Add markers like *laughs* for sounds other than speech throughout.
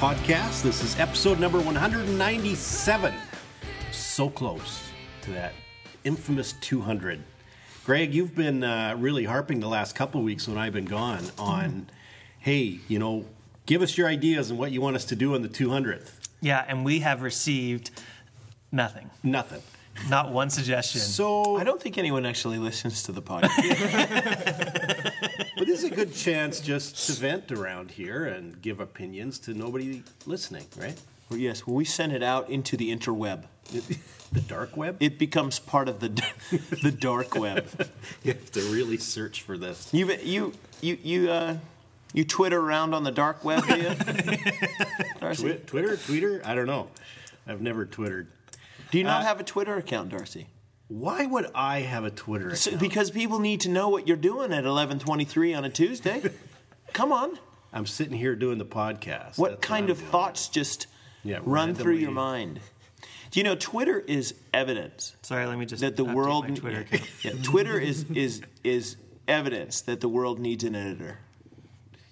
Podcast. This is episode number 197. So close to that infamous 200. Greg, you've been uh, really harping the last couple of weeks when I've been gone on, hey, you know, give us your ideas and what you want us to do on the 200th. Yeah, and we have received nothing. Nothing. Not one suggestion. So, I don't think anyone actually listens to the podcast. *laughs* *laughs* but this is a good chance just to vent around here and give opinions to nobody listening, right? well, yes, when we send it out into the interweb, The dark web? it becomes part of the *laughs* the dark web. *laughs* You have to really search for this. You you you you uh, you Twitter around on the dark web, do you? *laughs* Darcy? Twi- Twitter, Twitter? I don't know. I've never Twittered. Do you not Uh, have a Twitter account, Darcy? Why would I have a Twitter So- because people need to know what you're doing at 11:23 on a Tuesday. *laughs* Come on. I'm sitting here doing the podcast. What That's kind I'm of doing. thoughts just Yeah, run through your mind? Do you know Twitter is evidence Sorry, let me just that the world my Twitter *laughs* account. yeah, Twitter *laughs* is is is evidence that the world needs an editor.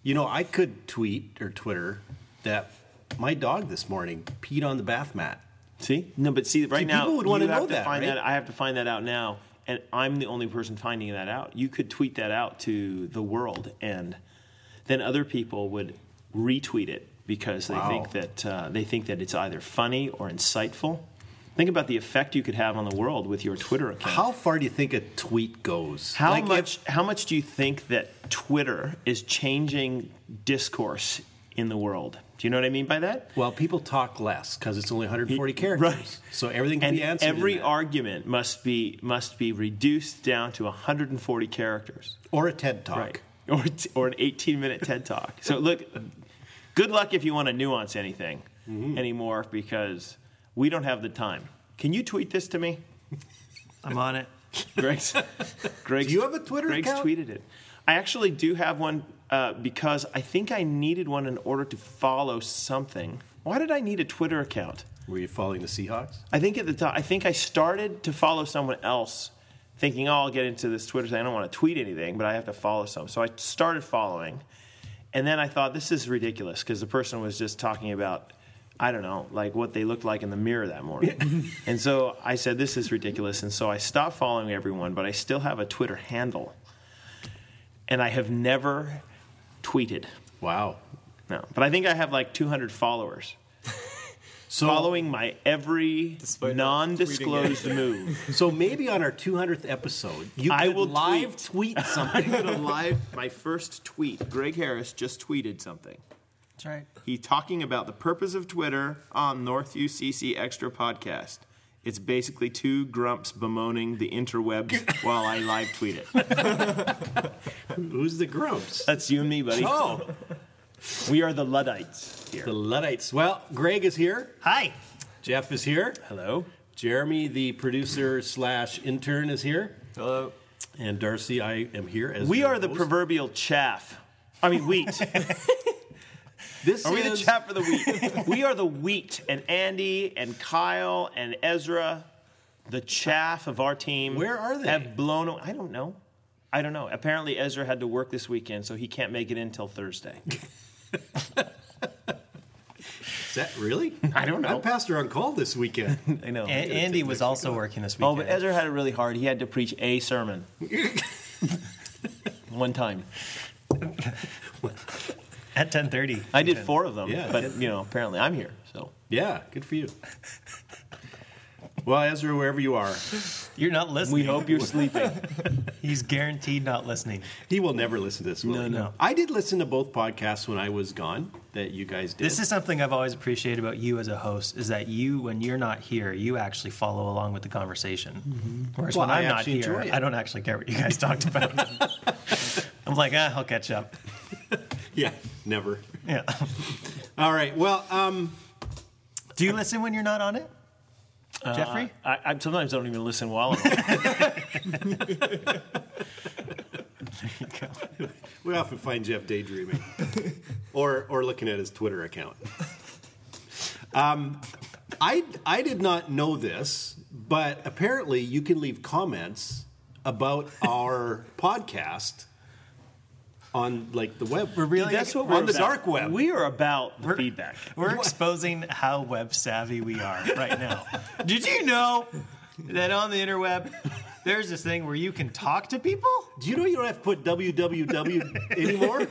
You know, I could tweet or Twitter that my dog this morning peed on the bath mat. See? No, but see, right See, now people would wanna have know that, find right? that. I have to find that out now, and I'm the only person finding that out. You could tweet that out to the world, and then other people would retweet it because they Wow. think that uh, they think that it's either funny or insightful. Think about the effect you could have on the world with your Twitter account. How far do you think a tweet goes? How Like, if- much? how much do you think that Twitter is changing discourse in the world? Do you know what I mean by that? well, people talk less because it's only 140 characters. Right. So everything can and be answered. in every that. argument must be must be reduced down to 140 characters, or a TED talk. right? *laughs* Or t- or an 18 minute TED talk. So look, good luck if you want to nuance anything Mm-hmm. anymore because we don't have the time. Can you tweet this to me? I'm on it. Greg's, *laughs* Greg's Do you have a Twitter Greg's account? tweeted it. I actually do have one uh, because I think I needed one in order to follow something. Why did I need a Twitter account? Were you following the Seahawks? I think at the time, I think I started to follow someone else, thinking, "Oh, I'll get into this Twitter thing. I don't want to tweet anything, but I have to follow some." So I started following, and then I thought, "This is ridiculous," because the person was just talking about, I don't know, like what they looked like in the mirror that morning, *laughs* and so I said, "This is ridiculous," and so I stopped following everyone, but I still have a Twitter handle, and I have never tweeted. Wow. No, but I think I have like 200 followers *laughs* So, following my every Despite non-disclosed move. *laughs* so maybe on our 200th episode, you could I will live tweet, *laughs* I'm something. gonna live my first tweet. Greg Harris just tweeted something. That's right. He's talking about the purpose of Twitter on North UCC Extra podcast. It's basically two grumps bemoaning the interwebs *laughs* while I live tweet it. Who's the grumps? That's you and me, buddy. Oh, We are the Luddites here. the Luddites. Well, Greg is here. Hi. Jeff is here. Hello. Jeremy, the producer slash intern, is here. Hello. And Darcy, I am here as We your are the proverbial chaff. I mean wheat. *laughs* This Are we the is- chaff or the wheat? *laughs* we are the wheat, and Andy and Kyle and Ezra, the chaff of our team. Where are they? Have blown. I don't know. I don't know. Apparently, Ezra had to work this weekend, so he can't make it in till Thursday. *laughs* Is that really? I don't know. I'm pastor on call this weekend. *laughs* I know. A- Andy was also working this weekend. oh, but Ezra had it really hard. He had to preach a sermon one time. *laughs* at 10:30. I did four of them, Yeah. but you know, apparently I'm here. So yeah, good for you. Well, Ezra, wherever you are, You're not listening. we hope you're sleeping. *laughs* He's guaranteed not listening. he will never listen to this. will No, he? no. I did listen to both podcasts when I was gone that you guys did. This is something I've always appreciated about you as a host is that you, when you're not here, you actually follow along with the conversation. Whereas Well, when I I'm not actually here, enjoy it. I don't actually care what you guys *laughs* talked about. I'm like, ah, I'll catch up. *laughs* yeah, never. Yeah. *laughs* All right. Well, um, Do you listen when you're not on it, Jeffrey? I, I sometimes don't even listen while I'm. *laughs* we often find Jeff daydreaming, or or looking at his Twitter account. Um, I I did not know this, but apparently you can leave comments about our podcast on like the web. We're really That's what on we're on the about. dark web. We are about the feedback. *laughs* We're exposing how web savvy we are right now. *laughs* Did you know that on the interweb, there's this thing where you can talk to people? Do you know you don't have to put www *laughs* anymore?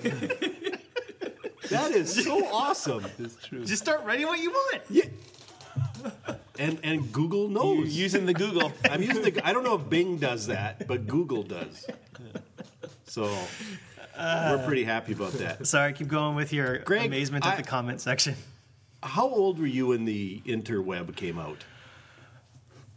that is so awesome. Just start writing what you want. Yeah. And and Google You're knows. using the Google. I'm using the. I don't know if Bing does that, but Google does. So we're pretty happy about that. *laughs* Sorry, keep going with your Greg, amazement at I- the comment section. How old were you when the interweb came out?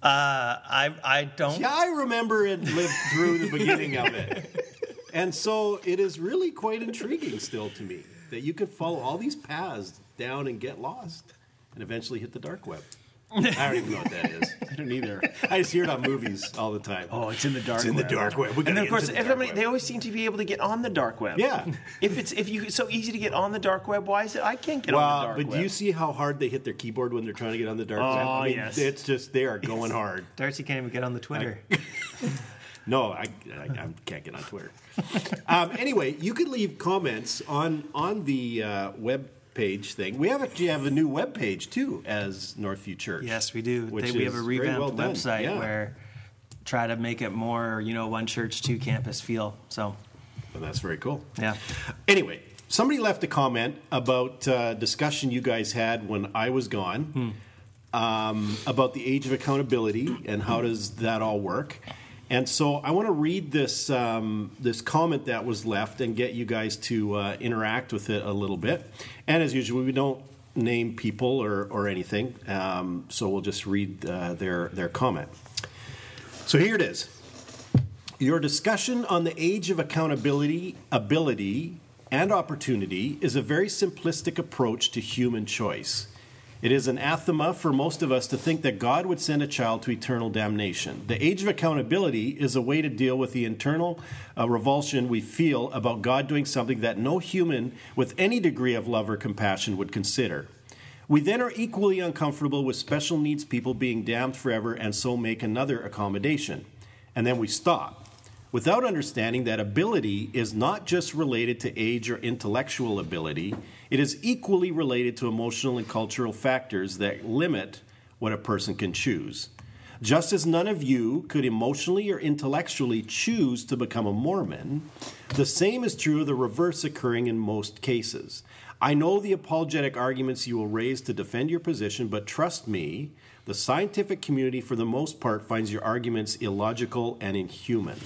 Uh, I I don't. Yeah, I remember and lived through the beginning of it. *laughs* And so it is really quite intriguing still to me that you could follow all these paths down and get lost and eventually hit the dark web. I don't even know what that is. *laughs* I don't either. I just hear it on movies all the time. Oh, it's in the dark. Web. It's in the dark web. We And then of course, the everybody they always seem to be able to get on the dark web. Yeah. *laughs* If it's if you it's so easy to get on the dark web, why is it I can't get on the dark but web? But do you see how hard they hit their keyboard when they're trying to get on the dark web? Oh, I mean, yes. It's just they are going hard. Darcy can't even get on the Twitter. *laughs* No, I, I, I can't get on Twitter. um, anyway, you can leave comments on on the uh, web page thing. We have actually have a new web page too as Northview Church. Yes, we do. Which They, we have a revamped well website Yeah. where try to make it more, you know, one church, two campus feel. So, And that's very cool. yeah. Anyway, somebody left a comment about uh, discussion you guys had when I was gone um, about the age of accountability and how does that all work. And so I want to read this um, this comment that was left and get you guys to uh, interact with it a little bit. And as usual, we don't name people or, or anything, um, so we'll just read uh, their their comment. So here it is. Your discussion on the age of accountability, ability, and opportunity is a very simplistic approach to human choice. It is anathema for most of us to think that God would send a child to eternal damnation. The age of accountability is a way to deal with the internal uh, revulsion we feel about God doing something that no human with any degree of love or compassion would consider. We then are equally uncomfortable with special needs people being damned forever and so make another accommodation. And then we stop. Without understanding that ability is not just related to age or intellectual ability, it is equally related to emotional and cultural factors that limit what a person can choose. Just as none of you could emotionally or intellectually choose to become a Mormon, the same is true of the reverse occurring in most cases. I know the apologetic arguments you will raise to defend your position, but trust me, the scientific community, for the most part, finds your arguments illogical and inhuman.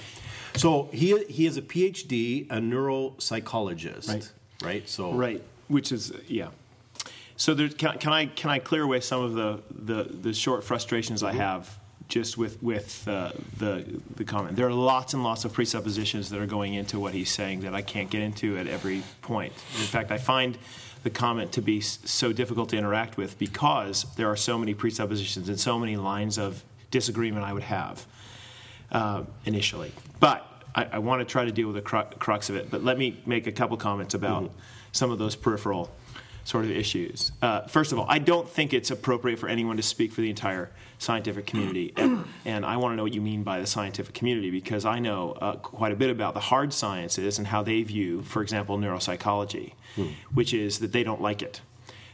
So he, he is a PhD, a neuropsychologist, Right. Right. So Right, which is yeah. So there, can, can I can I clear away some of the the, the short frustrations I have just with with uh, the the comment? There are lots and lots of presuppositions that are going into what he's saying that I can't get into at every point. In fact, I find the comment to be so difficult to interact with because there are so many presuppositions and so many lines of disagreement I would have uh, initially. But I, I want to try to deal with the cru- crux of it. But let me make a couple comments about some of those peripheral sort of issues. Uh, first of all, I don't think it's appropriate for anyone to speak for the entire scientific community. and, and I want to know what you mean by the scientific community because I know uh, quite a bit about the hard sciences and how they view, for example, neuropsychology, which is that they don't like it.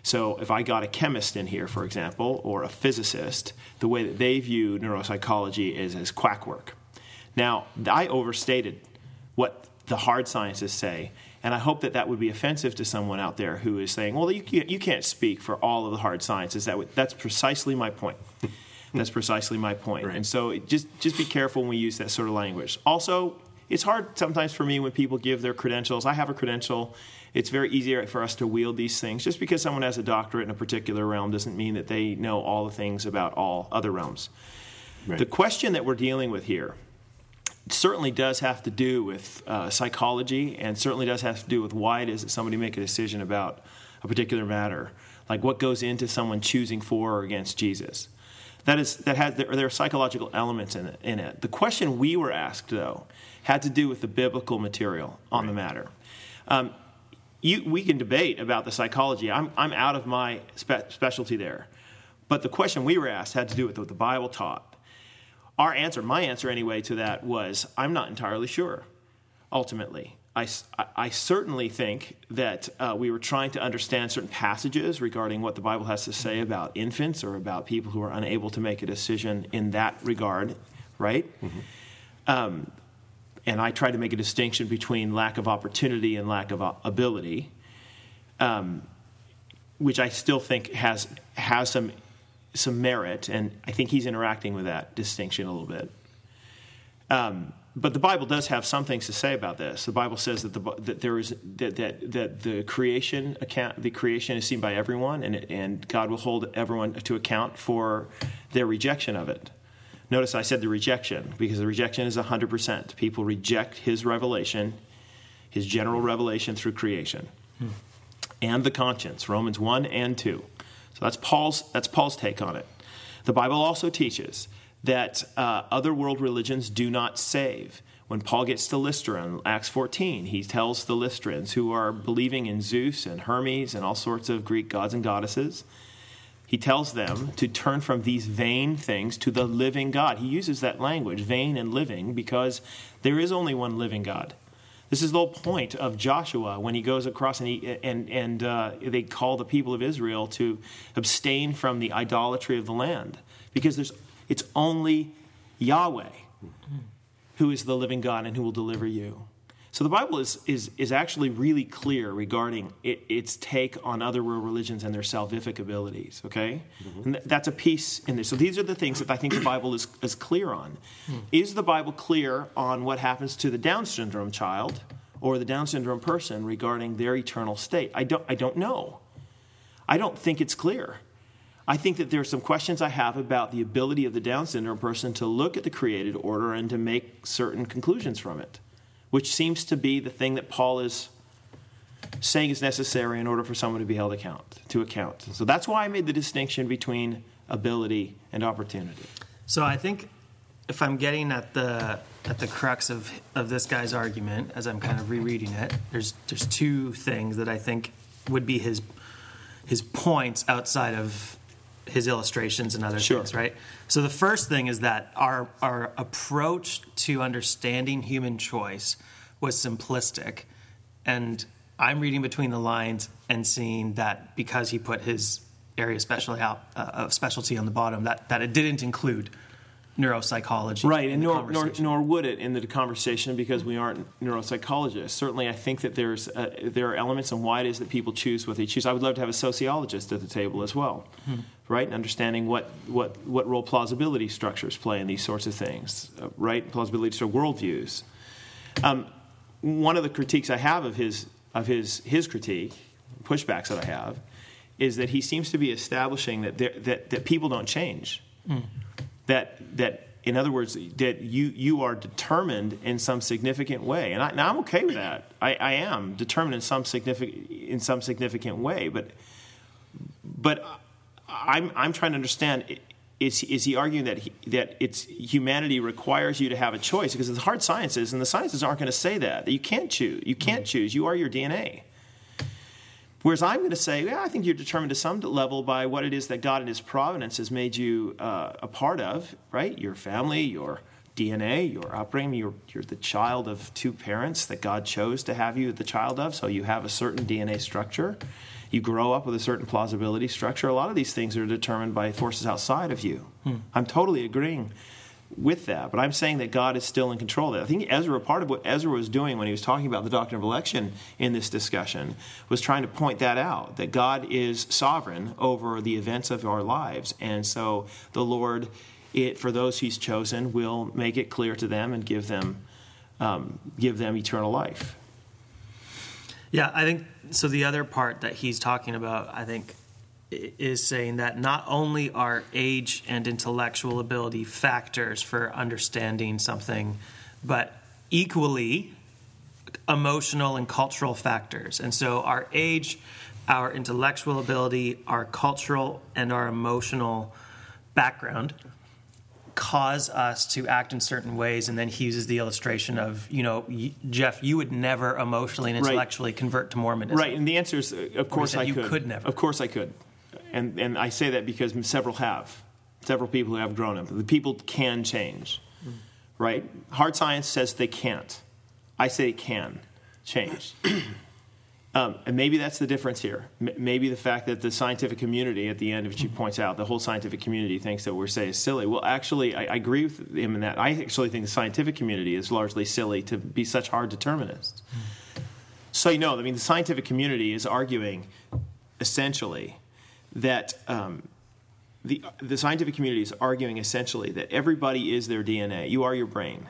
So if I got a chemist in here, for example, or a physicist, the way that they view neuropsychology is as quack work. Now, I overstated what the hard sciences say, and I hope that that would be offensive to someone out there who is saying, well, you can't, you can't speak for all of the hard sciences. That would, that's precisely my point. *laughs* that's precisely my point. And so just, just be careful when we use that sort of language. Also, it's hard sometimes for me when people give their credentials. I have a credential. It's very easier for us to wield these things. Just because someone has a doctorate in a particular realm doesn't mean that they know all the things about all other realms. Right. The question that we're dealing with here certainly does have to do with uh, psychology and certainly does have to do with why it is that somebody make a decision about a particular matter, like what goes into someone choosing for or against Jesus. That is that has there, there are psychological elements in it, in it. The question we were asked though had to do with the biblical material on the matter. Um, you, we can debate about the psychology. I'm, I'm out of my spe- specialty there. But the question we were asked had to do with what the Bible taught. Our answer, my answer anyway, to that was I'm not entirely sure, ultimately. I, I certainly think that uh, we were trying to understand certain passages regarding what the Bible has to say about infants or about people who are unable to make a decision in that regard, right? Um, and I tried to make a distinction between lack of opportunity and lack of uh, ability, um, which I still think has has some some merit, and I think he's interacting with that distinction a little bit. Um, but the Bible does have some things to say about this. The Bible says that the that there is that that, that the creation account the creation is seen by everyone, and and God will hold everyone to account for their rejection of it. Notice I said the rejection because the rejection is hundred percent. People reject His revelation, His general revelation through creation, and the conscience. Romans one and two. So that's Paul's that's Paul's take on it. The Bible also teaches that uh, other world religions do not save. When Paul gets to Lystra in Acts 14, he tells the Lystrans who are believing in Zeus and Hermes and all sorts of Greek gods and goddesses, he tells them to turn from these vain things to the living God. He uses that language, vain and living, because there is only one living God. This is the whole point of Joshua when he goes across and, he, and, and uh, they call the people of Israel to abstain from the idolatry of the land because there's, it's only Yahweh who is the living God and who will deliver you. So the Bible is, is, is actually really clear regarding it, its take on other world religions and their salvific abilities, okay? Mm-hmm. And th- that's a piece in this. So these are the things that I think the Bible is, is clear on. Hmm. Is the Bible clear on what happens to the Down syndrome child or the Down syndrome person regarding their eternal state? I don't, I don't know. I don't think it's clear. I think that there are some questions I have about the ability of the Down syndrome person to look at the created order and to make certain conclusions from it, which seems to be the thing that Paul is saying is necessary in order for someone to be held account to account. So that's why I made the distinction between ability and opportunity. So I think if I'm getting at the at the crux of of this guy's argument as I'm kind of rereading it, there's there's two things that I think would be his his points outside of his illustrations and other Sure. things, right? So the first thing is that our our approach to understanding human choice was simplistic, and I'm reading between the lines and seeing that because he put his area of specialty out, uh, of specialty on the bottom, that that it didn't include neuropsychology, Right, and nor, nor, nor would it in the conversation because we aren't neuropsychologists. Certainly, I think that there's uh, there are elements in why it is that people choose what they choose. I would love to have a sociologist at the table as well, right? And understanding what, what, what role plausibility structures play in these sorts of things, uh, right? Plausibility to worldviews. Um, one of the critiques I have of his of his his critique, pushbacks that I have, is that he seems to be establishing that there, that that people don't change. That that in other words that you you are determined in some significant way, and, I, I'm okay with that. I, I am determined in some significant in some significant way, but but I'm I'm trying to understand. Is, is he arguing that he, that it's humanity requires you to have a choice because the hard sciences and the sciences aren't going to say that that you can't choose you can't choose you are your DNA. Whereas I'm going to say, yeah, I think you're determined to some level by what it is that God in His providence has made you uh, a part of, right? Your family, your DNA, your upbringing. You're, you're the child of two parents that God chose to have you the child of, so you have a certain DNA structure. You grow up with a certain plausibility structure. A lot of these things are determined by forces outside of you. I'm totally agreeing with that. But I'm saying that God is still in control of that. I think Ezra, part of what Ezra was doing when he was talking about the doctrine of election in this discussion, was trying to point that out that God is sovereign over the events of our lives. And so the Lord, it, for those he's chosen, will make it clear to them and give them, um, give them eternal life. Yeah, I think so. The other part that he's talking about, I think, is saying that not only are age and intellectual ability factors for understanding something, but equally emotional and cultural factors. And so our age, our intellectual ability, our cultural and our emotional background cause us to act in certain ways and then he uses the illustration of you know y- jeff you would never emotionally and Right. intellectually convert to mormonism Right, and the answer is, uh, of course, I you could. could never. Of course, I could, and and I say that because several have, several people who have grown up. The people can change, right? Hard science says they can't. I say it can. changed. Um, and maybe that's the difference here. M- maybe the fact that the scientific community, at the end of what she points out, the whole scientific community thinks that we're saying is silly. Well, actually, I, I agree with him in that. I actually think the scientific community is largely silly to be such hard determinists. So, you know, I mean, the scientific community is arguing essentially that um, the, the scientific community is arguing essentially that everybody is their DNA. You are your brain.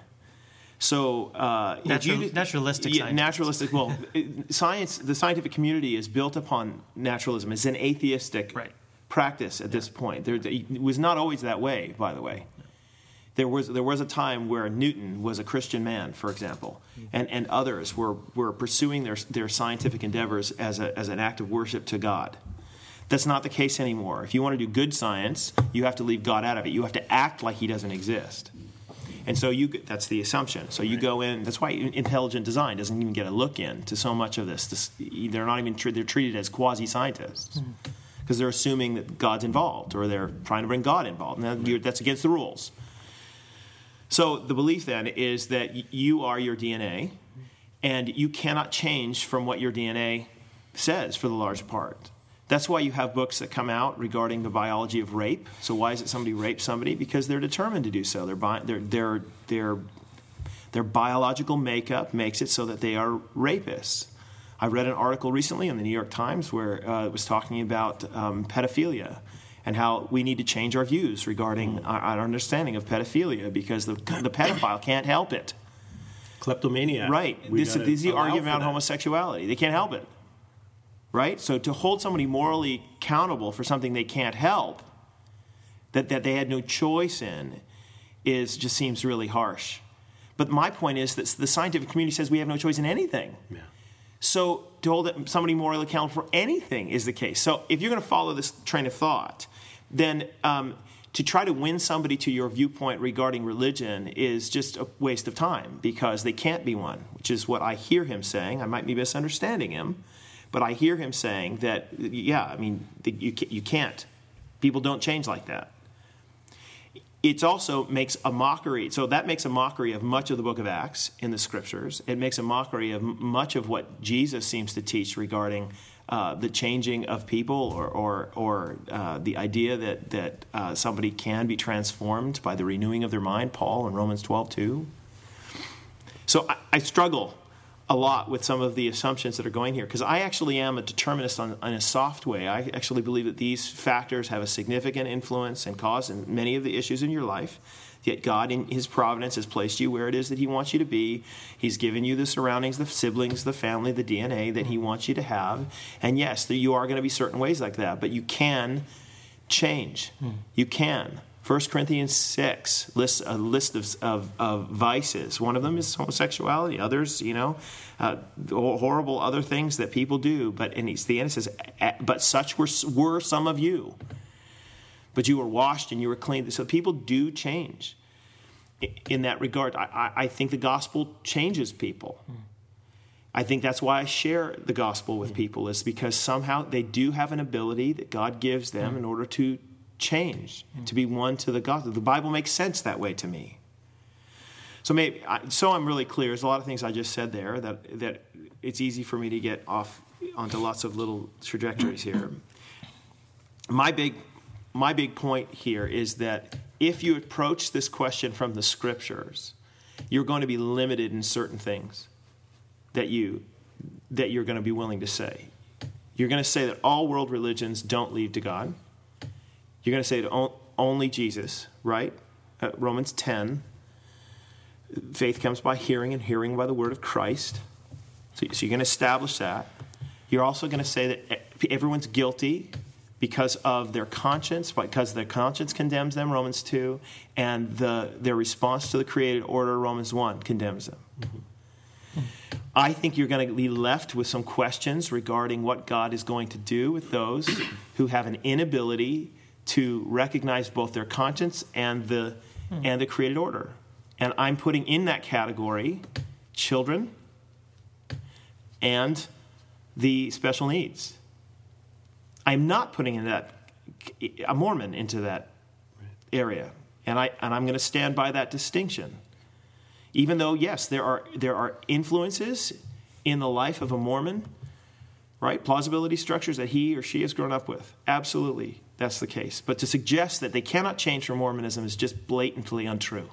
So, uh, Natural- you- naturalistic yeah, naturalistic. Well, *laughs* it- science, the scientific community is built upon naturalism. It's an atheistic Right. practice at this point. There, it was not always that way, by the way. There was, there was a time where Newton was a Christian man, for example, and, and others were, were pursuing their, their scientific endeavors as, a, as an act of worship to God. That's not the case anymore. If you want to do good science, you have to leave God out of it. You have to act like He doesn't exist. And so you that's the assumption. So you go in. That's why intelligent design doesn't even get a look in to so much of this. this they're not even they're treated as quasi scientists because hmm. they're assuming that God's involved or they're trying to bring God involved. And that- that's against the rules. So the belief then is that you are your DNA, and you cannot change from what your DNA says for the large part. That's why you have books that come out regarding the biology of rape. So why is it somebody rapes somebody? Because they're determined to do so. Their bi- their their their their biological makeup makes it so that they are rapists. I read an article recently in the New York Times where uh, it was talking about um, pedophilia and how we need to change our views regarding our, our understanding of pedophilia because the, the pedophile can't help it. Kleptomaniac. Right. We This, this is the argument about homosexuality. They can't help it. Right? So to hold somebody morally accountable for something they can't help, that, that they had no choice in, is just seems really harsh. But my point is that the scientific community says we have no choice in anything. Yeah. So to hold somebody morally accountable for anything is the case. So if you're going to follow this train of thought, then um, to try to win somebody to your viewpoint regarding religion is just a waste of time because they can't be one, which is what I hear him saying. I might be misunderstanding him, but I hear him saying that, yeah, I mean, you, you can't. People don't change like that it also makes a mockery. So that makes a mockery of much of the book of Acts in the scriptures. It makes a mockery of much of what Jesus seems to teach regarding uh, the changing of people or, or, or uh, the idea that, that uh, somebody can be transformed by the renewing of their mind, Paul in Romans 12, 2. So I, I struggle a lot with some of the assumptions that are going here because I actually am a determinist on, on a soft way. I actually believe that these factors have a significant influence and cause in many of the issues in your life. Yet God, in His providence, has placed you where it is that He wants you to be. He's given you the surroundings, the siblings, the family, the DNA that He wants you to have. And yes, you are going to be certain ways like that, but you can change. Hmm. You can. 1 Corinthians 6 lists a list of, of, of vices. One of them is homosexuality. Others, you know, uh, horrible other things that people do. But and it's the end it says, but such were, were some of you. But you were washed and you were clean. So people do change in that regard. I, I, I think the gospel changes people. I think that's why I share the gospel with people is because somehow they do have an ability that God gives them in order to change, to mm-hmm. be won to the gospel. The Bible makes sense that way to me. So maybe I, so I'm really clear. There's a lot of things I just said there that that it's easy for me to get off onto lots of little trajectories here. *clears throat* My big my big point here is that if you approach this question from the scriptures, you're going to be limited in certain things that you that you're going to be willing to say. You're going to say that all world religions don't lead to God. You're going to say on- only Jesus, right? Uh, Romans 10. Faith comes by hearing, and hearing by the word of Christ. So, so you're going to establish that. You're also going to say that everyone's guilty because of their conscience, because their conscience condemns them, Romans 2, and the, their response to the created order, Romans 1, condemns them. I think you're going to be left with some questions regarding what God is going to do with those who have an inability to recognize both their conscience and the hmm. and the created order. And I'm putting in that category children and the special needs. I'm not putting in that a Mormon into that area. And I and I'm going to stand by that distinction even though yes there are there are influences in the life of a Mormon, right? Plausibility structures that he or she has grown up with. Absolutely, that's the case. But to suggest that they cannot change from Mormonism is just blatantly untrue.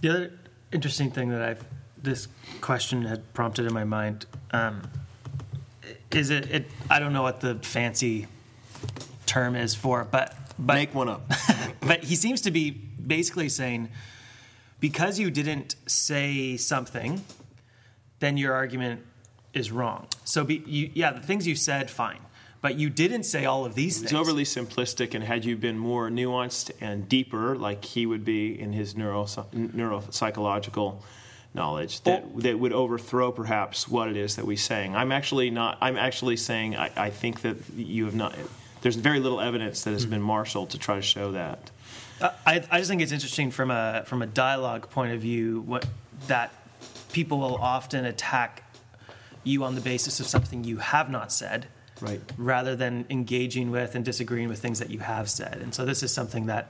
The other interesting thing that I've this question had prompted in my mind um, is it, it. I don't know what the fancy term is for, but but Make one up. *laughs* but he seems to be basically saying because you didn't say something, then your argument is wrong. So be, you, yeah, the things you said, fine, but you didn't say all of these things. It's overly simplistic, and had you been more nuanced and deeper, like he would be in his neuro neuropsychological knowledge, that that would overthrow perhaps what it is that we're saying. I'm actually not. I'm actually saying I, I think that you have not. There's very little evidence that has been marshaled to try to show that. Uh, I, I just think it's interesting from a from a dialogue point of view what, that people will often attack you on the basis of something you have not said, Right. rather than engaging with and disagreeing with things that you have said. And so this is something that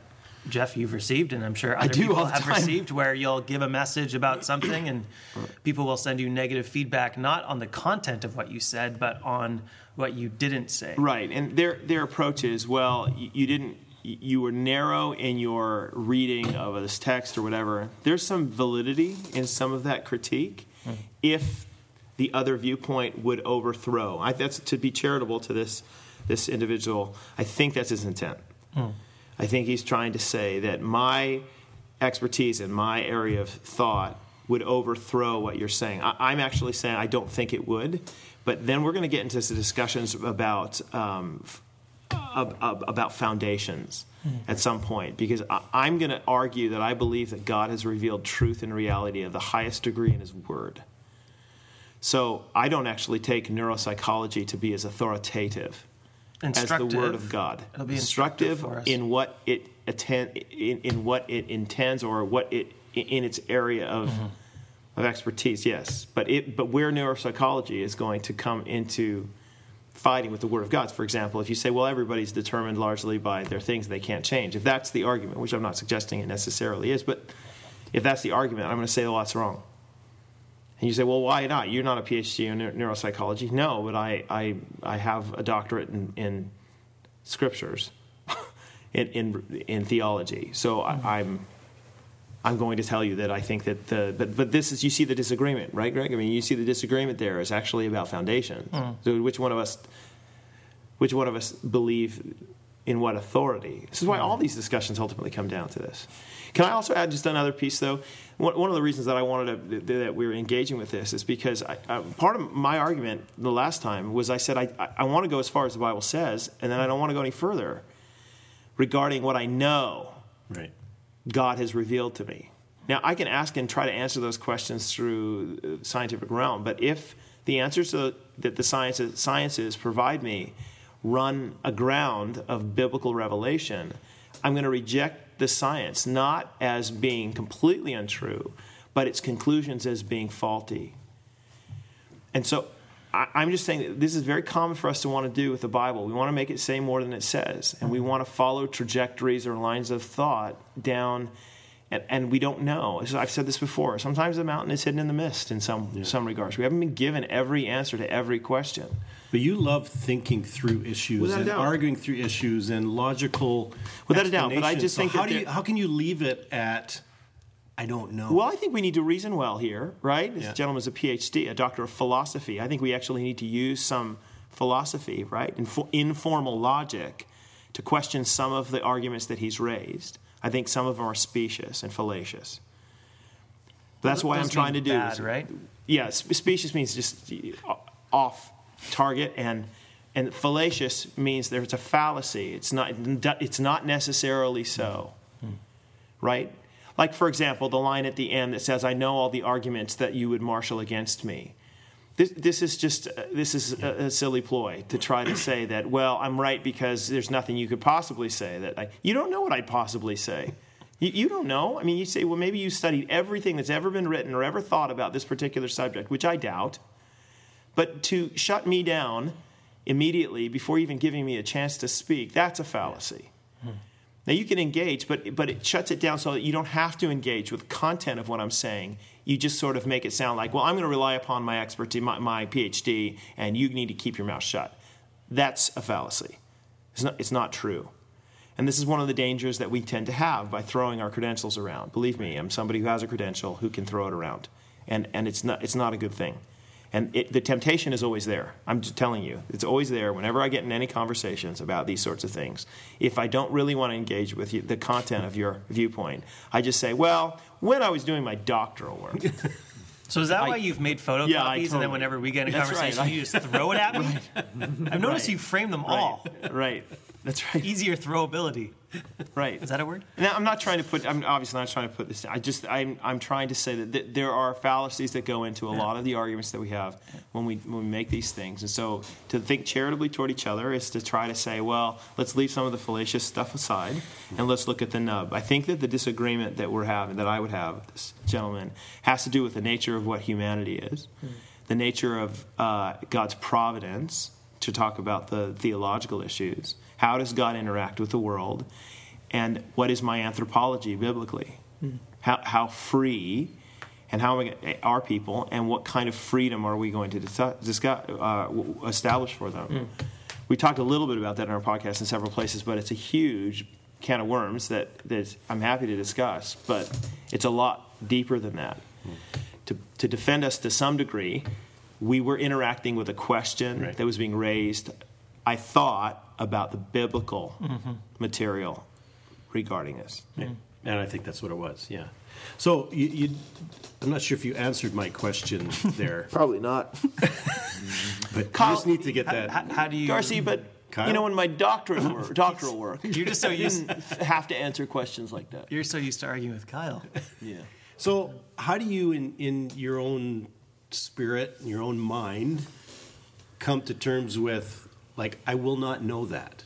Jeff you've received, and I'm sure other do people all have time. received, where you'll give a message about something, and *clears throat* people will send you negative feedback not on the content of what you said, but on what you didn't say. Right, and their their approach is well, you, you didn't, you were narrow in your reading of this text or whatever. There's some validity in some of that critique, mm-hmm. if the other viewpoint would overthrow. I, that's to be charitable to this this individual. I think that's his intent. I think he's trying to say that my expertise in my area of thought would overthrow what you're saying. I, I'm actually saying I don't think it would, but then we're going to get into some discussions about um, ab- ab- about foundations at some point because I, I'm going to argue that I believe that God has revealed truth and reality of the highest degree in His Word. So I don't actually take neuropsychology to be as authoritative as the Word of God. It'll be instructive instructive for us. in what it attend in, in what it intends or what it in its area of Mm-hmm. of expertise. Yes, but it but where neuropsychology is going to come into fighting with the Word of God. For example, if you say, well, everybody's determined largely by their things they can't change. If that's the argument, which I'm not suggesting it necessarily is, but if that's the argument, I'm going to say, well, that's wrong. And you say, well, why not? You're not a PhD in neuropsychology. No, but I, I, I have a doctorate in, in scriptures, *laughs* in, in, in theology. So I, mm-hmm. I'm, I'm going to tell you that I think that the, but, but this is, you see the disagreement, right, Greg? I mean, you see the disagreement there is actually about foundations. Mm. So which one of us, which one of us believe in what authority? This is why mm. all these discussions ultimately come down to this. Can I also add just another piece, though? One, of the reasons that I wanted to, that we were engaging with this is because I, I, part of my argument the last time was I said I, I, I want to go as far as the Bible says, and then I don't want to go any further regarding what I know Right. God has revealed to me. Now, I can ask and try to answer those questions through uh, scientific realm, but if the answers to, that the sciences, sciences provide me run aground of biblical revelation, I'm going to reject the science not as being completely untrue, but its conclusions as being faulty. And so I, I'm just saying that this is very common for us to want to do with the Bible. We want to make it say more than it says, and we want to follow trajectories or lines of thought down, and, and we don't know. So I've said this before. Sometimes the mountain is hidden in the mist in some some regards. We haven't been given every answer to every question. But you love thinking through issues Without and arguing through issues and logical. Without a doubt, but I just So think how do you how can you leave it at I don't know? Well, I think we need to reason well here, right? This Yeah. gentleman's a PhD, a doctor of philosophy. I think we actually need to use some philosophy, right? Info- informal logic to question some of the arguments that he's raised. I think some of them are specious and fallacious. But that's why I'm trying to do bad, is- right? Yeah, specious means just uh, off target, and and fallacious means there's a fallacy. It's not it's not necessarily so, right? Like for example, the line at the end that says, "I know all the arguments that you would marshal against me." This, this is just uh, this is a, a silly ploy to try to say that well I'm right because there's nothing you could possibly say that I, you don't know what I'd possibly say. You, you don't know. I mean, you say well maybe you studied everything that's ever been written or ever thought about this particular subject, which I doubt. But to shut me down immediately before even giving me a chance to speak, that's a fallacy. Now you can engage, but but it shuts it down so that you don't have to engage with content of what I'm saying. You just sort of make it sound like, well, I'm going to rely upon my expertise, my, my PhD, and you need to keep your mouth shut. That's a fallacy. It's not, it's not true. And this is one of the dangers that we tend to have by throwing our credentials around. Believe me, I'm somebody who has a credential who can throw it around. And, and it's, not, it's not a good thing. And it, the temptation is always there. I'm just telling you, it's always there whenever I get in any conversations about these sorts of things. If I don't really want to engage with you, the content of your viewpoint, I just say, well, when I was doing my doctoral work. *laughs* So is that why you've made photocopies Yeah, I and then whenever we get in a That's right. conversation, you just throw it at me? *laughs* I've noticed Right. you frame them all. right, right. That's right. Easier throwability. Right. Is that a word? Now, I'm not trying to put. I'm obviously not trying to put this. I just. I'm. I'm trying to say that th- there are fallacies that go into a lot of the arguments that we have when we when we make these things. And so, to think charitably toward each other is to try to say, well, let's leave some of the fallacious stuff aside and let's look at the nub. I think that the disagreement that we're having, that I would have with this gentleman, has to do with the nature of what humanity is, the nature of uh, God's providence. To talk about the theological issues, how does God interact with the world? and what is my anthropology biblically? Hmm. How, how free and how am I gonna, are people, and what kind of freedom are we going to discuss, uh, establish for them? Hmm. We talked a little bit about that in our podcast in several places, but it's a huge can of worms that, that I'm happy to discuss, but it's a lot deeper than that. Hmm. To, to defend us to some degree, we were interacting with a question Right. that was being raised, I thought, about the biblical mm-hmm. material regarding this. Yeah. Mm-hmm. And I think that's what it was. Yeah. So you, you, I'm not sure if you answered my question *laughs* there, Probably not. *laughs* but you Kyle, just need to get that. How, how do you. Darcy, but Kyle? you know, in my doctorate *laughs* work, doctoral work, You're just so I used. didn't have to answer questions like that. You're so used to arguing with Kyle. Yeah. So, how do you, in, in your own spirit, in your own mind, come to terms with, like, I will not know that?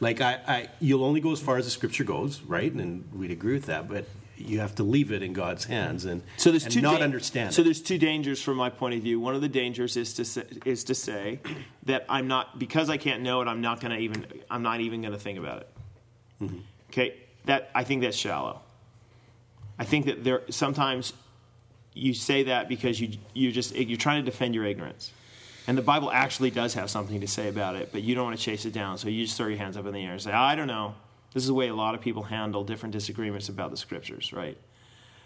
Like, I, I, you'll only go as far as the scripture goes, right? And we'd agree with that, but you have to leave it in God's hands and, So there's and two not da- understand So it. there's two dangers from my point of view. One of the dangers is to say, is to say that I'm not because I can't know it. I'm not going to even. I'm not even going to think about it. Mm-hmm. Okay, that I think that's shallow. I think that there sometimes you say that because you you just you're trying to defend your ignorance. And the Bible actually does have something to say about it, but you don't want to chase it down. So you just throw your hands up in the air and say, I don't know. This is the way a lot of people handle different disagreements about the scriptures, right?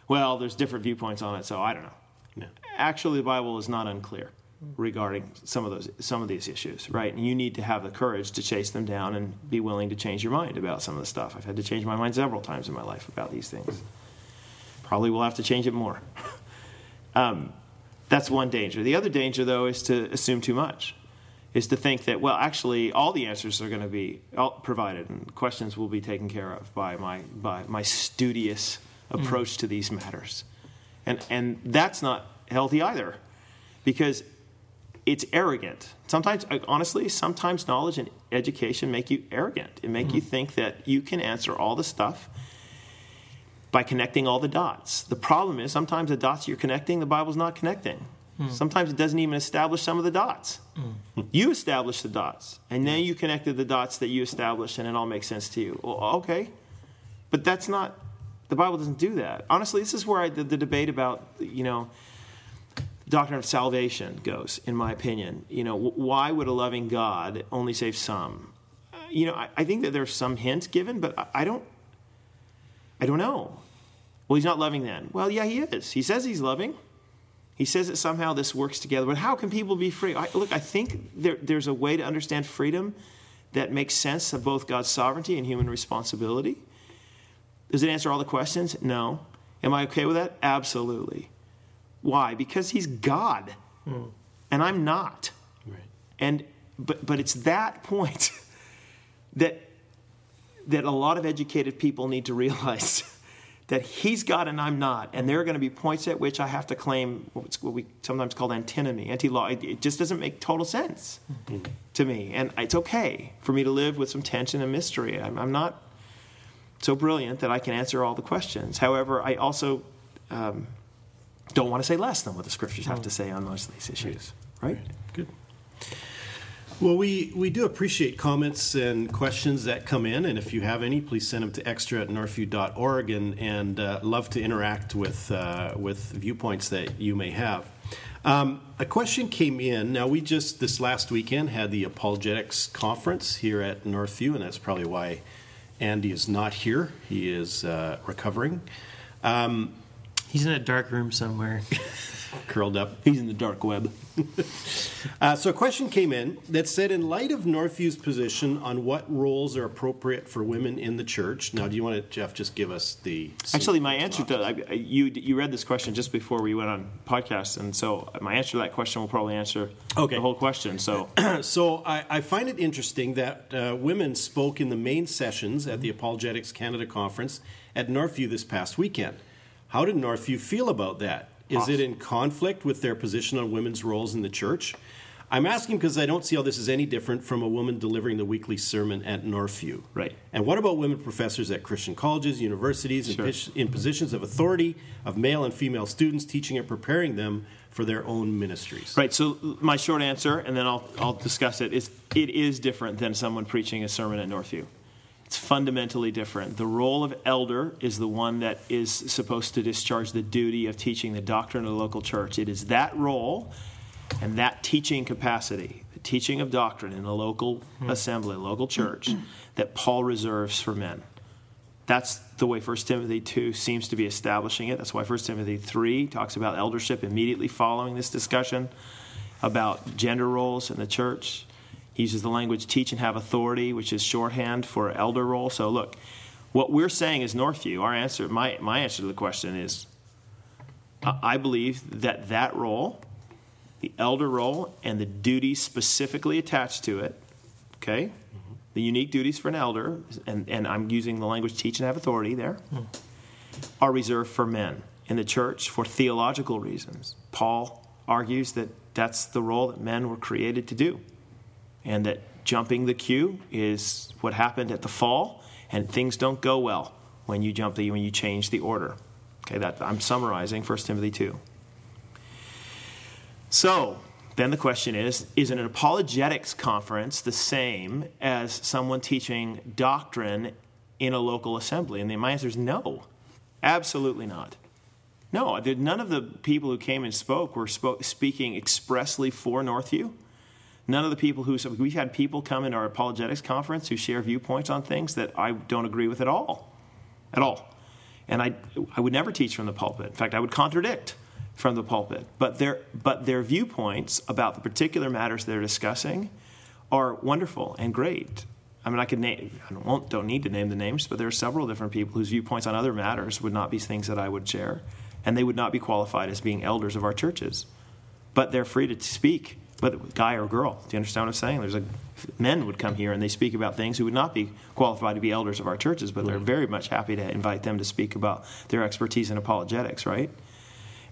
Well, there's different viewpoints on it, so I don't know. Yeah. Actually, the Bible is not unclear regarding some of those some of these issues, right? And you need to have the courage to chase them down and be willing to change your mind about some of the stuff. I've had to change my mind several times in my life about these things. Probably will have to change it more. *laughs* um, that's one danger. The other danger, though, is to assume too much. Is to think that well, actually, all the answers are going to be provided, and questions will be taken care of by my by my studious approach to these matters, and and that's not healthy either, because it's arrogant. Sometimes, uh, honestly, sometimes knowledge and education make you arrogant. It make you think that you can answer all the stuff by connecting all the dots. The problem is sometimes the dots you're connecting, the Bible's not connecting. Sometimes it doesn't even establish some of the dots. You establish the dots, and then you connected the dots that you established, and it all makes sense to you. Well, okay, but that's not. The Bible doesn't do that. Honestly, this is where I, the, the debate about you know doctrine of salvation goes, in my opinion. You know, why would a loving God only save some? Uh, You know, I, I think that there's some hint given, but I, I don't. I don't know. Well, he's not loving then. Well, yeah, he is. He says he's loving. He says that somehow this works together. But how can people be free? I, look, I think there, there's a way to understand freedom that makes sense of both God's sovereignty and human responsibility. Does it answer all the questions? No. Am I okay with that? Absolutely. Why? Because he's God, hmm. and I'm not. Right. And but but it's that point *laughs* that that a lot of educated people need to realize *laughs* that he's God and I'm not, and there are going to be points at which I have to claim what we sometimes call antinomy, anti-law. It, it just doesn't make total sense to me, and it's okay for me to live with some tension and mystery. I'm, I'm not so brilliant that I can answer all the questions. However, I also um, don't want to say less than what the scriptures have to say on most of these issues. Right? Good. Well, we, we do appreciate comments and questions that come in, and if you have any, please send them to extra at northview.org and, and uh, love to interact with, uh, with viewpoints that you may have. Um, a question came in. Now, we just this last weekend had the apologetics conference here at Northview, and that's probably why Andy is not here. He is uh, recovering. Um, He's in a dark room somewhere. *laughs* curled up. He's in the dark web. *laughs* Uh, so, a question came in that said, in light of Northview's position on what roles are appropriate for women in the church. Now, do you want to, Jeff, just give us the Actually, my answer to I, I- you you read this question just before we went on podcast, and so my answer to that question will probably answer Okay. the whole question. So *clears throat* So I, I find it interesting that uh, women spoke in the main sessions at the Apologetics Canada conference at Northview this past weekend. How did Northview feel about that? Is it in conflict with their position on women's roles in the church? I'm asking because I don't see how this is any different from a woman delivering the weekly sermon at Northview. Right. And what about women professors at Christian colleges, universities, in, Sure. in positions of authority of male and female students, teaching and preparing them for their own ministries? Right. So my short answer, and then I'll I'll discuss it. Is it is different than someone preaching a sermon at Northview. It's fundamentally different. The role of elder is the one that is supposed to discharge the duty of teaching the doctrine of the local church. It is that role and that teaching capacity, the teaching of doctrine in a local hmm. assembly, a local church, *clears throat* that Paul reserves for men. That's the way 1 Timothy 2 seems to be establishing it. That's why 1 Timothy 3 talks about eldership immediately following this discussion about gender roles in the church. He uses the language teach and have authority, which is shorthand for elder role. So, look, what we're saying is Northview. Our answer, my, my answer to the question is I I believe that that role, the elder role, and the duties specifically attached to it, okay, mm-hmm. the unique duties for an elder, and, and I'm using the language teach and have authority there, hmm. are reserved for men in the church for theological reasons. Paul argues that that's the role that men were created to do, and that jumping the queue is what happened at the fall, and things don't go well when you jump the when you change the order. Okay, that I'm summarizing 1 Timothy 2. So, then the question is Is an apologetics conference the same as someone teaching doctrine in a local assembly? And my answer is no, absolutely not. No, none of the people who came and spoke were spoke, speaking expressly for Northview. None of the people who so we've had people come in our apologetics conference who share viewpoints on things that I don't agree with at all, at all. And I, I would never teach from the pulpit. In fact, I would contradict from the pulpit. But their, but their viewpoints about the particular matters they're discussing are wonderful and great. I mean, I could name, I won't, don't need to name the names, but there are several different people whose viewpoints on other matters would not be things that I would share, and they would not be qualified as being elders of our churches. But they're free to speak, whether guy or girl. Do you understand what I'm saying? There's a men would come here and they speak about things who would not be qualified to be elders of our churches, but they're very much happy to invite them to speak about their expertise in apologetics, right?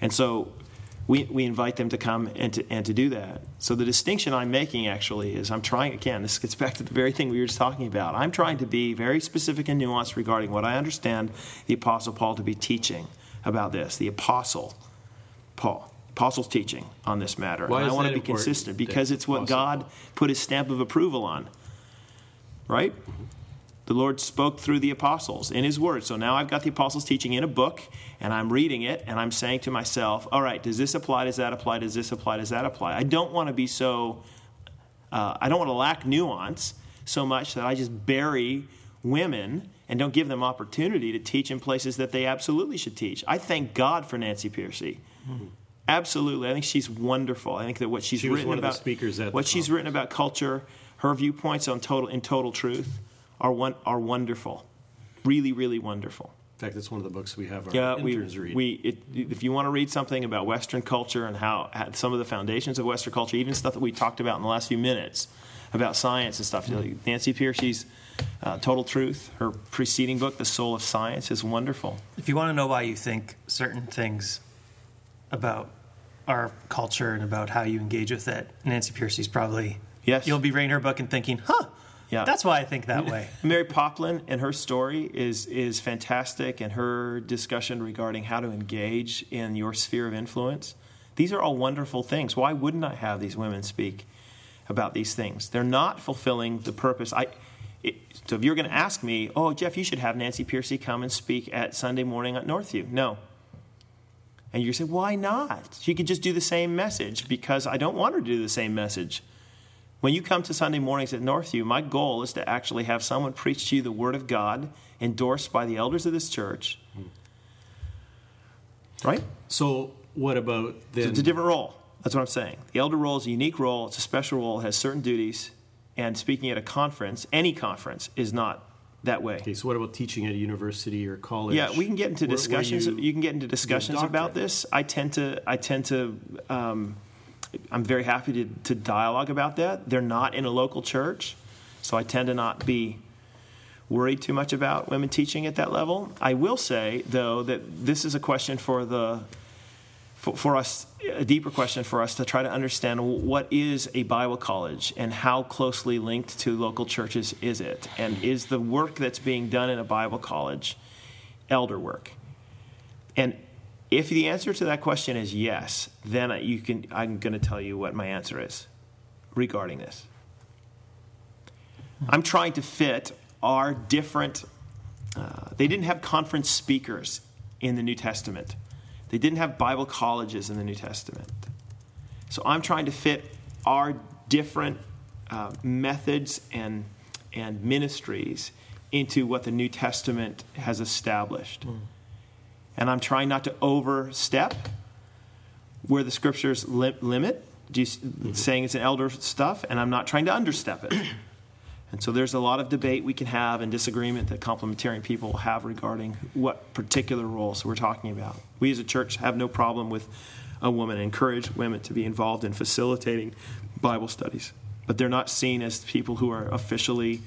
And so we, we invite them to come and to, and to do that. So the distinction I'm making actually is I'm trying, again, this gets back to the very thing we were just talking about. I'm trying to be very specific and nuanced regarding what I understand the Apostle Paul to be teaching about this. The Apostle Paul. Apostle's teaching on this matter. Why and I want to be consistent because it's what Apostle God put his stamp of approval on. Right? The Lord spoke through the apostles in His Word. So now I've got the apostles' teaching in a book, and I'm reading it, and I'm saying to myself, all right, does this apply? Does that apply? Does this apply? Does that apply? I don't want to be so, uh, I don't want to lack nuance so much that I just bury women and don't give them opportunity to teach in places that they absolutely should teach. I thank God for Nancy Pearcey. Absolutely. I think she's wonderful. I think that what she's She written one of the about speakers at what she's written about culture, her viewpoints on total in total truth are one are wonderful. Really, really wonderful. In fact, that's one of the books we have our Yeah, we, read. we it, if you want to read something about Western culture and how, how some of the foundations of Western culture, even stuff that we talked about in the last few minutes about science and stuff. Nancy Pearcey's uh, Total Truth, her preceding book, The Soul of Science, is wonderful. If you want to know why you think certain things about our culture and about how you engage with it, Nancy Pearcey's probably Yes. You'll be reading her book and thinking, "Huh, Yeah. that's why I think that way." *laughs* Mary Poplin and her story is is fantastic, and her discussion regarding how to engage in your sphere of influence. These are all wonderful things. Why wouldn't I have these women speak about these things. They're not fulfilling the purpose. I, it, so if you're going to ask me, oh, Jeff, you should have Nancy Pearcey come and speak at Sunday morning at Northview. No. And you say, why not? She could just do the same message because I don't want her to do the same message. When you come to Sunday mornings at Northview, my goal is to actually have someone preach to you the Word of God endorsed by the elders of this church. Right? So, what about then? It's a different role. That's what I'm saying. The elder role is a unique role, it's a special role, it has certain duties. And speaking at a conference, any conference, is not that way. Okay, so what about teaching at a university or college? Yeah, we can get into Where- where discussions. you- you, can get into discussions about this. I tend to. I tend to. Um, I'm very happy to, to dialogue about that. They're not in a local church, so I tend to not be worried too much about women teaching at that level. I will say, though, that this is a question for the for, for us, a deeper question for us to try to understand what is a Bible college and how closely linked to local churches is it? And is the work that's being done in a Bible college elder work? And if the answer to that question is yes, then you can, I'm going to tell you what my answer is regarding this. I'm trying to fit our different, uh, they didn't have conference speakers in the New Testament. They didn't have Bible colleges in the New Testament. So I'm trying to fit our different uh, methods and, and ministries into what the New Testament has established. And I'm trying not to overstep where the scriptures li- limit, just saying it's an elder stuff, and I'm not trying to understep it. *clears throat* And so there's a lot of debate we can have and disagreement that complementarian people have regarding what particular roles we're talking about. We as a church have no problem with a woman, encourage women to be involved in facilitating Bible studies, but they're not seen as people who are officially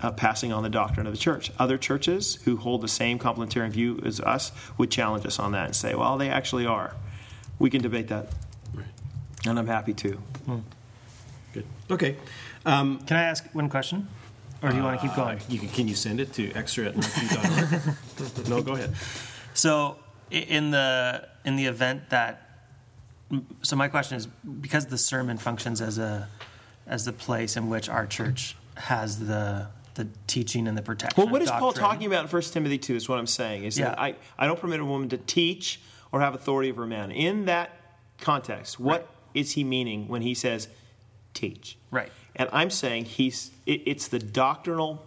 uh, passing on the doctrine of the church. Other churches who hold the same complementarian view as us would challenge us on that and say, well, they actually are. We can debate that, Right. and I'm happy to. Good. Okay. Um, Can I ask one question? Or do you want to keep going? uh, you can, can you send it to extra at northview.org? *laughs* no, go ahead. So in the in the event that so my question is because the sermon functions as a as the place in which our church has the the teaching and the protection. Well, what of is Paul talking about in 1 Timothy 2 is what I'm saying. Is that I, I don't permit a woman to teach or have authority over a man. In that context, what is Right. he meaning when he says teach? Right. And I'm saying he's it, it's the doctrinal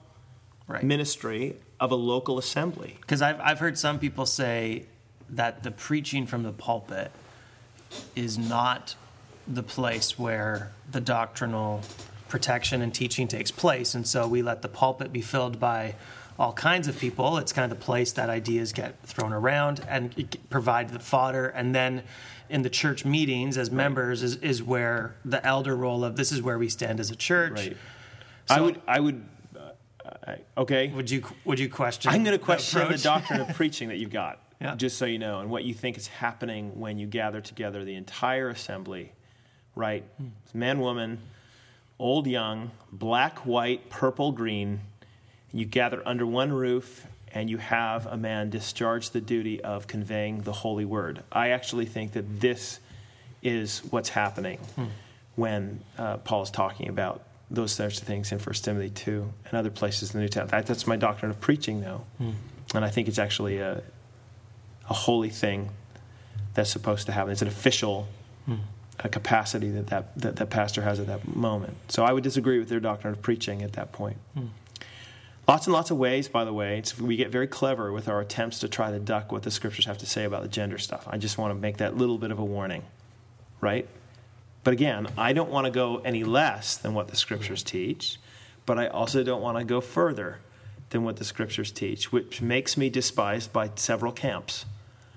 Right. ministry of a local assembly. Because I've, I've heard some people say that the preaching from the pulpit is not the place where the doctrinal protection and teaching takes place. And so we let the pulpit be filled by all kinds of people. It's kind of the place that ideas get thrown around and provide the fodder. And then in the church meetings as members is, is where the elder role of this is where we stand as a church. I So- would I would uh, I, okay. Would you would you question? I'm going to question the approach? doctrine of *laughs* preaching that you've got, Yeah. just so you know, and what you think is happening when you gather together the entire assembly, right? Man, woman, old, young, black, white, purple, green. You gather under one roof and you have a man discharge the duty of conveying the holy word. I actually think that this is what's happening when uh, Paul is talking about those sorts of things in 1 Timothy 2 and other places in the New Testament. That, that's my doctrine of preaching, though. And I think it's actually a, a holy thing that's supposed to happen. It's an official uh capacity that that, that that pastor has at that moment. So I would disagree with their doctrine of preaching at that point. Lots and lots of ways, by the way. It's, we get very clever with our attempts to try to duck what the scriptures have to say about the gender stuff. I just want to make that little bit of a warning, right? But again, I don't want to go any less than what the scriptures teach, but I also don't want to go further than what the scriptures teach, which makes me despised by several camps.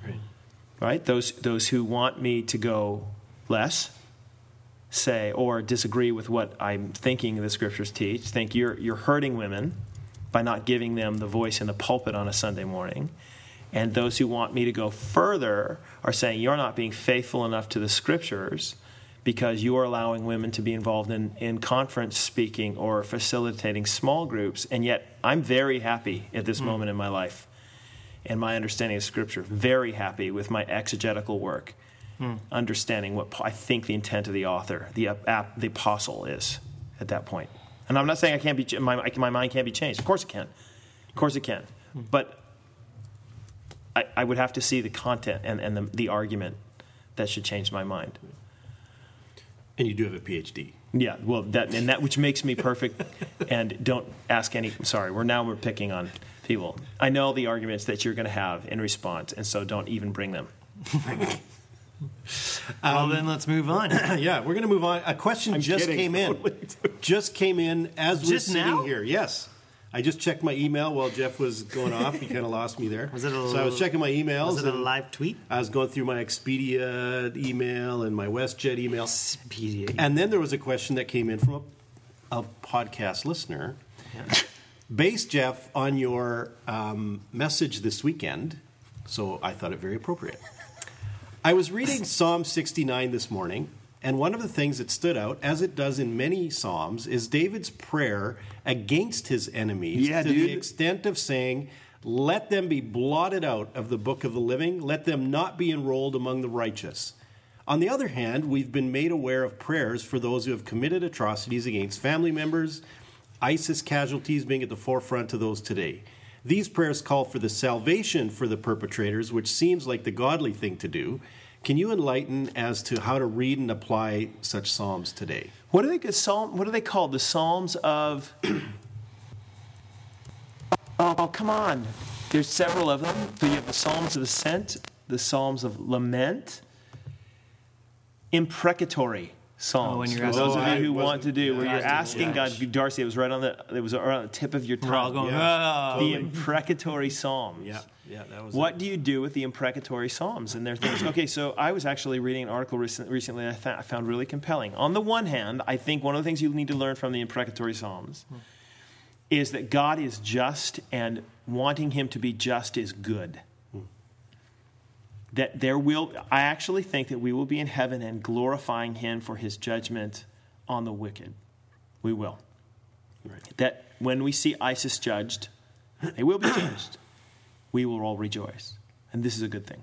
Right. Right? Those those who want me to go less say or disagree with what I'm thinking the scriptures teach, think you're you're hurting women by not giving them the voice in the pulpit on a Sunday morning. And those who want me to go further are saying you're not being faithful enough to the scriptures because you are allowing women to be involved in, in conference speaking or facilitating small groups. And yet, I'm very happy at this hmm. moment in my life and my understanding of scripture, very happy with my exegetical work. Hmm. understanding what I think the intent of the author, the uh, ap- the apostle, is at that point. And I'm not saying I can't be my my mind can't be changed. Of course it can, of course it can. Hmm. But I, I would have to see the content and, and the, the argument that should change my mind. And you do have a PhD. Yeah, well, that and that which makes me perfect. *laughs* and don't ask any. Sorry, we're now we're picking on people. I know the arguments that you're going to have in response, and so don't even bring them. *laughs* well, then let's move on. *clears throat* yeah, we're going to move on. A question I'm just kidding. came in. *laughs* just came in as we're Just sitting now? here. Yes. I just checked my email while Jeff was going off. He kind of lost me there. Was it a- so I was checking my emails. Was it a and live tweet? I was going through my Expedia email and my WestJet email. Speedy. And then there was a question that came in from a, a podcast listener. Based, Jeff, on your um, message this weekend, so I thought it very appropriate. I was reading Psalm 69 this morning, and one of the things that stood out, as it does in many Psalms, is David's prayer against his enemies Yeah, to the extent of saying, Let them be blotted out of the book of the living, let them not be enrolled among the righteous. On the other hand, we've been made aware of prayers for those who have committed atrocities against family members, ISIS casualties being at the forefront of those today. These prayers call for the salvation for the perpetrators, which seems like the godly thing to do. Can you enlighten as to how to read and apply such psalms today? What are they? What are they called? The Psalms of. *clears throat* oh, come on! There's several of them. So you have the Psalms of Ascent, the Psalms of Lament, imprecatory psalms. Oh, when you're for asking- those of you who want to do, where you're asking- asking. God, Darcy, it was right on the, it was right on the tip of your tongue. We're all going, Yeah. "Oh." the imprecatory psalms. yeah, yeah, that was What do you do with the imprecatory psalms and their things? Okay, so I was actually reading an article recent, recently that I, fa- I found really compelling. On the one hand, I think one of the things you need to learn from the imprecatory psalms hmm. is that God is just and wanting him to be just is good. That there will, I actually think that we will be in heaven and glorifying him for his judgment on the wicked. We will. Right. That when we see ISIS judged, they will be judged we will all rejoice. And this is a good thing.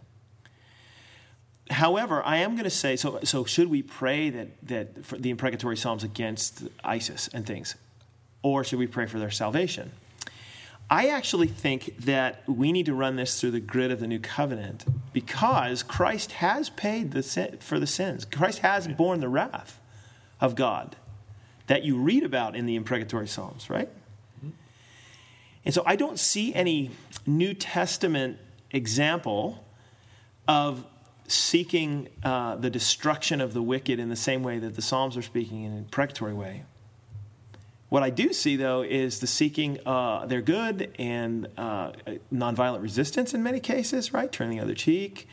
However, I am going to say so, so should we pray that, that for the imprecatory Psalms against ISIS and things? Or should we pray for their salvation? I actually think that we need to run this through the grid of the new covenant because Christ has paid the sin, for the sins. Christ has borne the wrath of God that you read about in the imprecatory Psalms, right? And so I don't see any New Testament example of seeking uh, the destruction of the wicked in the same way that the Psalms are speaking in a precatory way. What I do see, though, is the seeking uh, their good and uh, nonviolent resistance in many cases, right? Turning the other cheek,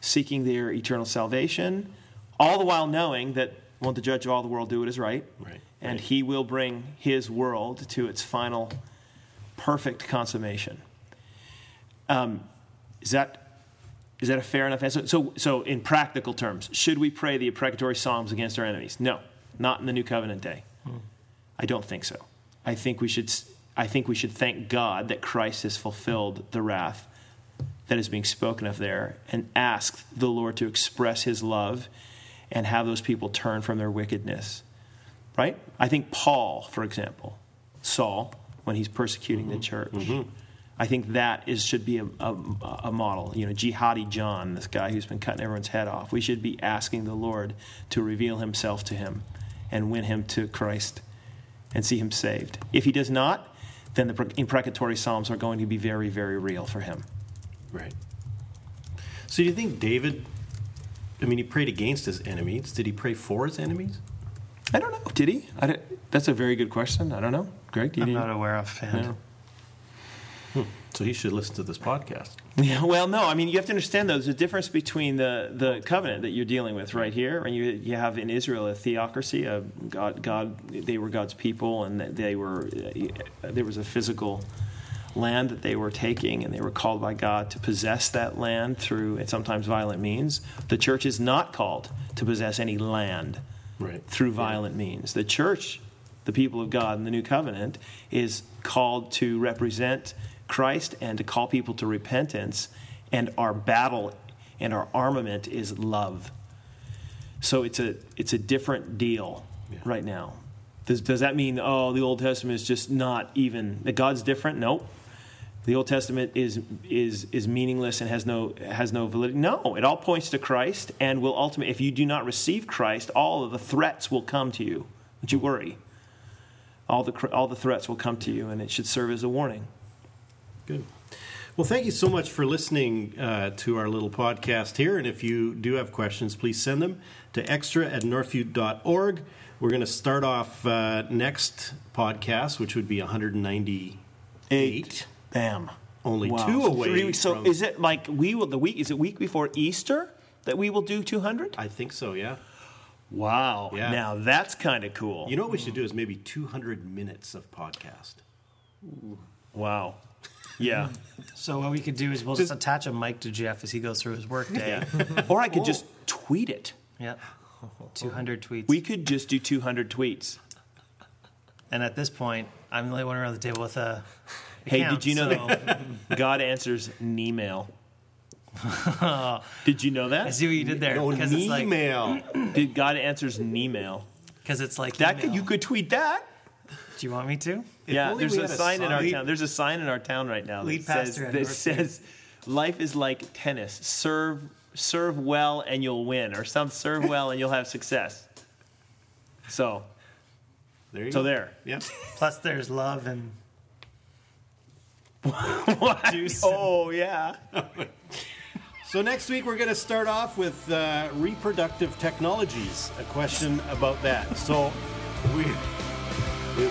seeking their eternal salvation, all the while knowing that won't the judge of all the world do what is right? Right. And Right. he will bring his world to its final perfect consummation. Um, is that is that a fair enough answer? So, so in practical terms, should we pray the imprecatory psalms against our enemies? No, not in the new covenant day. I don't think so. I think we should. I think we should thank God that Christ has fulfilled the wrath that is being spoken of there, and ask the Lord to express His love and have those people turn from their wickedness. Right? I think Paul, for example, Saul, when he's persecuting the mm-hmm. church. Mm-hmm. I think that is should be a, a, a model. You know, jihadi John, this guy who's been cutting everyone's head off. We should be asking the Lord to reveal Himself to him and win him to Christ and see him saved. If he does not, then the imprecatory psalms are going to be very, very real for him. Right. So do you think David, I mean, he prayed against his enemies. Did he pray for his enemies? I don't know. Did he? I don't- that's a very good question. I don't know. Greg, do you I'm need- not aware of Yeah. fan. So he should listen to this podcast. *laughs* Yeah, well, no. I mean, you have to understand though. There's a difference between the, the covenant that you're dealing with right here, and you you have in Israel a theocracy. A God, God, they were God's people, and they were uh, there was a physical land that they were taking, and they were called by God to possess that land through and sometimes violent means. The church is not called to possess any land Right. through violent means. The church, the people of God in the new covenant, is called to represent Christ and to call people to repentance. And our battle and our armament is love. So it's a it's a different deal Yeah. right now. Does, does that mean oh the Old Testament is just not even that God's different? Nope. The Old Testament is is is meaningless and has no has no validity. No, it all points to Christ and will ultimately. If you do not receive Christ, all of the threats will come to you. Don't you worry. All the all the threats will come to you, and it should serve as a warning. Good. Well, thank you so much for listening uh, to our little podcast here. And if you do have questions, please send them to extra at northview.org. We're going to start off uh, next podcast, which would be 198. Bam. Only Wow. two away. So from- is it like we will the week? Is it week before Easter that we will do two hundred? I think so, yeah. Wow. Yeah. Now that's kind of cool. You know what we should do is maybe 200 minutes of podcast. wow. Yeah. *laughs* So what we could do is we'll just, attach a mic to Jeff as he goes through his workday. *laughs* or I could just tweet it. Yep. 200 tweets. We could just do two hundred tweets. and at this point, I'm the only one around the table with a. Hey, account, did you know so that *laughs* God answers an email? Did you know that? I that? see what you did there because it's like email. *clears throat* Did God answers an email? because it's like That could, you could tweet that. Do you want me to? yeah, there's a sign in our sign. town. There's a sign in our town right now that Lead says that says life is like tennis. Serve serve well and you'll win, or some serve well and you'll have success. So There you so go. there. Yeah. *laughs* Plus, there's love and *laughs* What? Juice. Oh yeah. *laughs* So next week we're going to start off with uh, reproductive technologies. A question about that. So we, we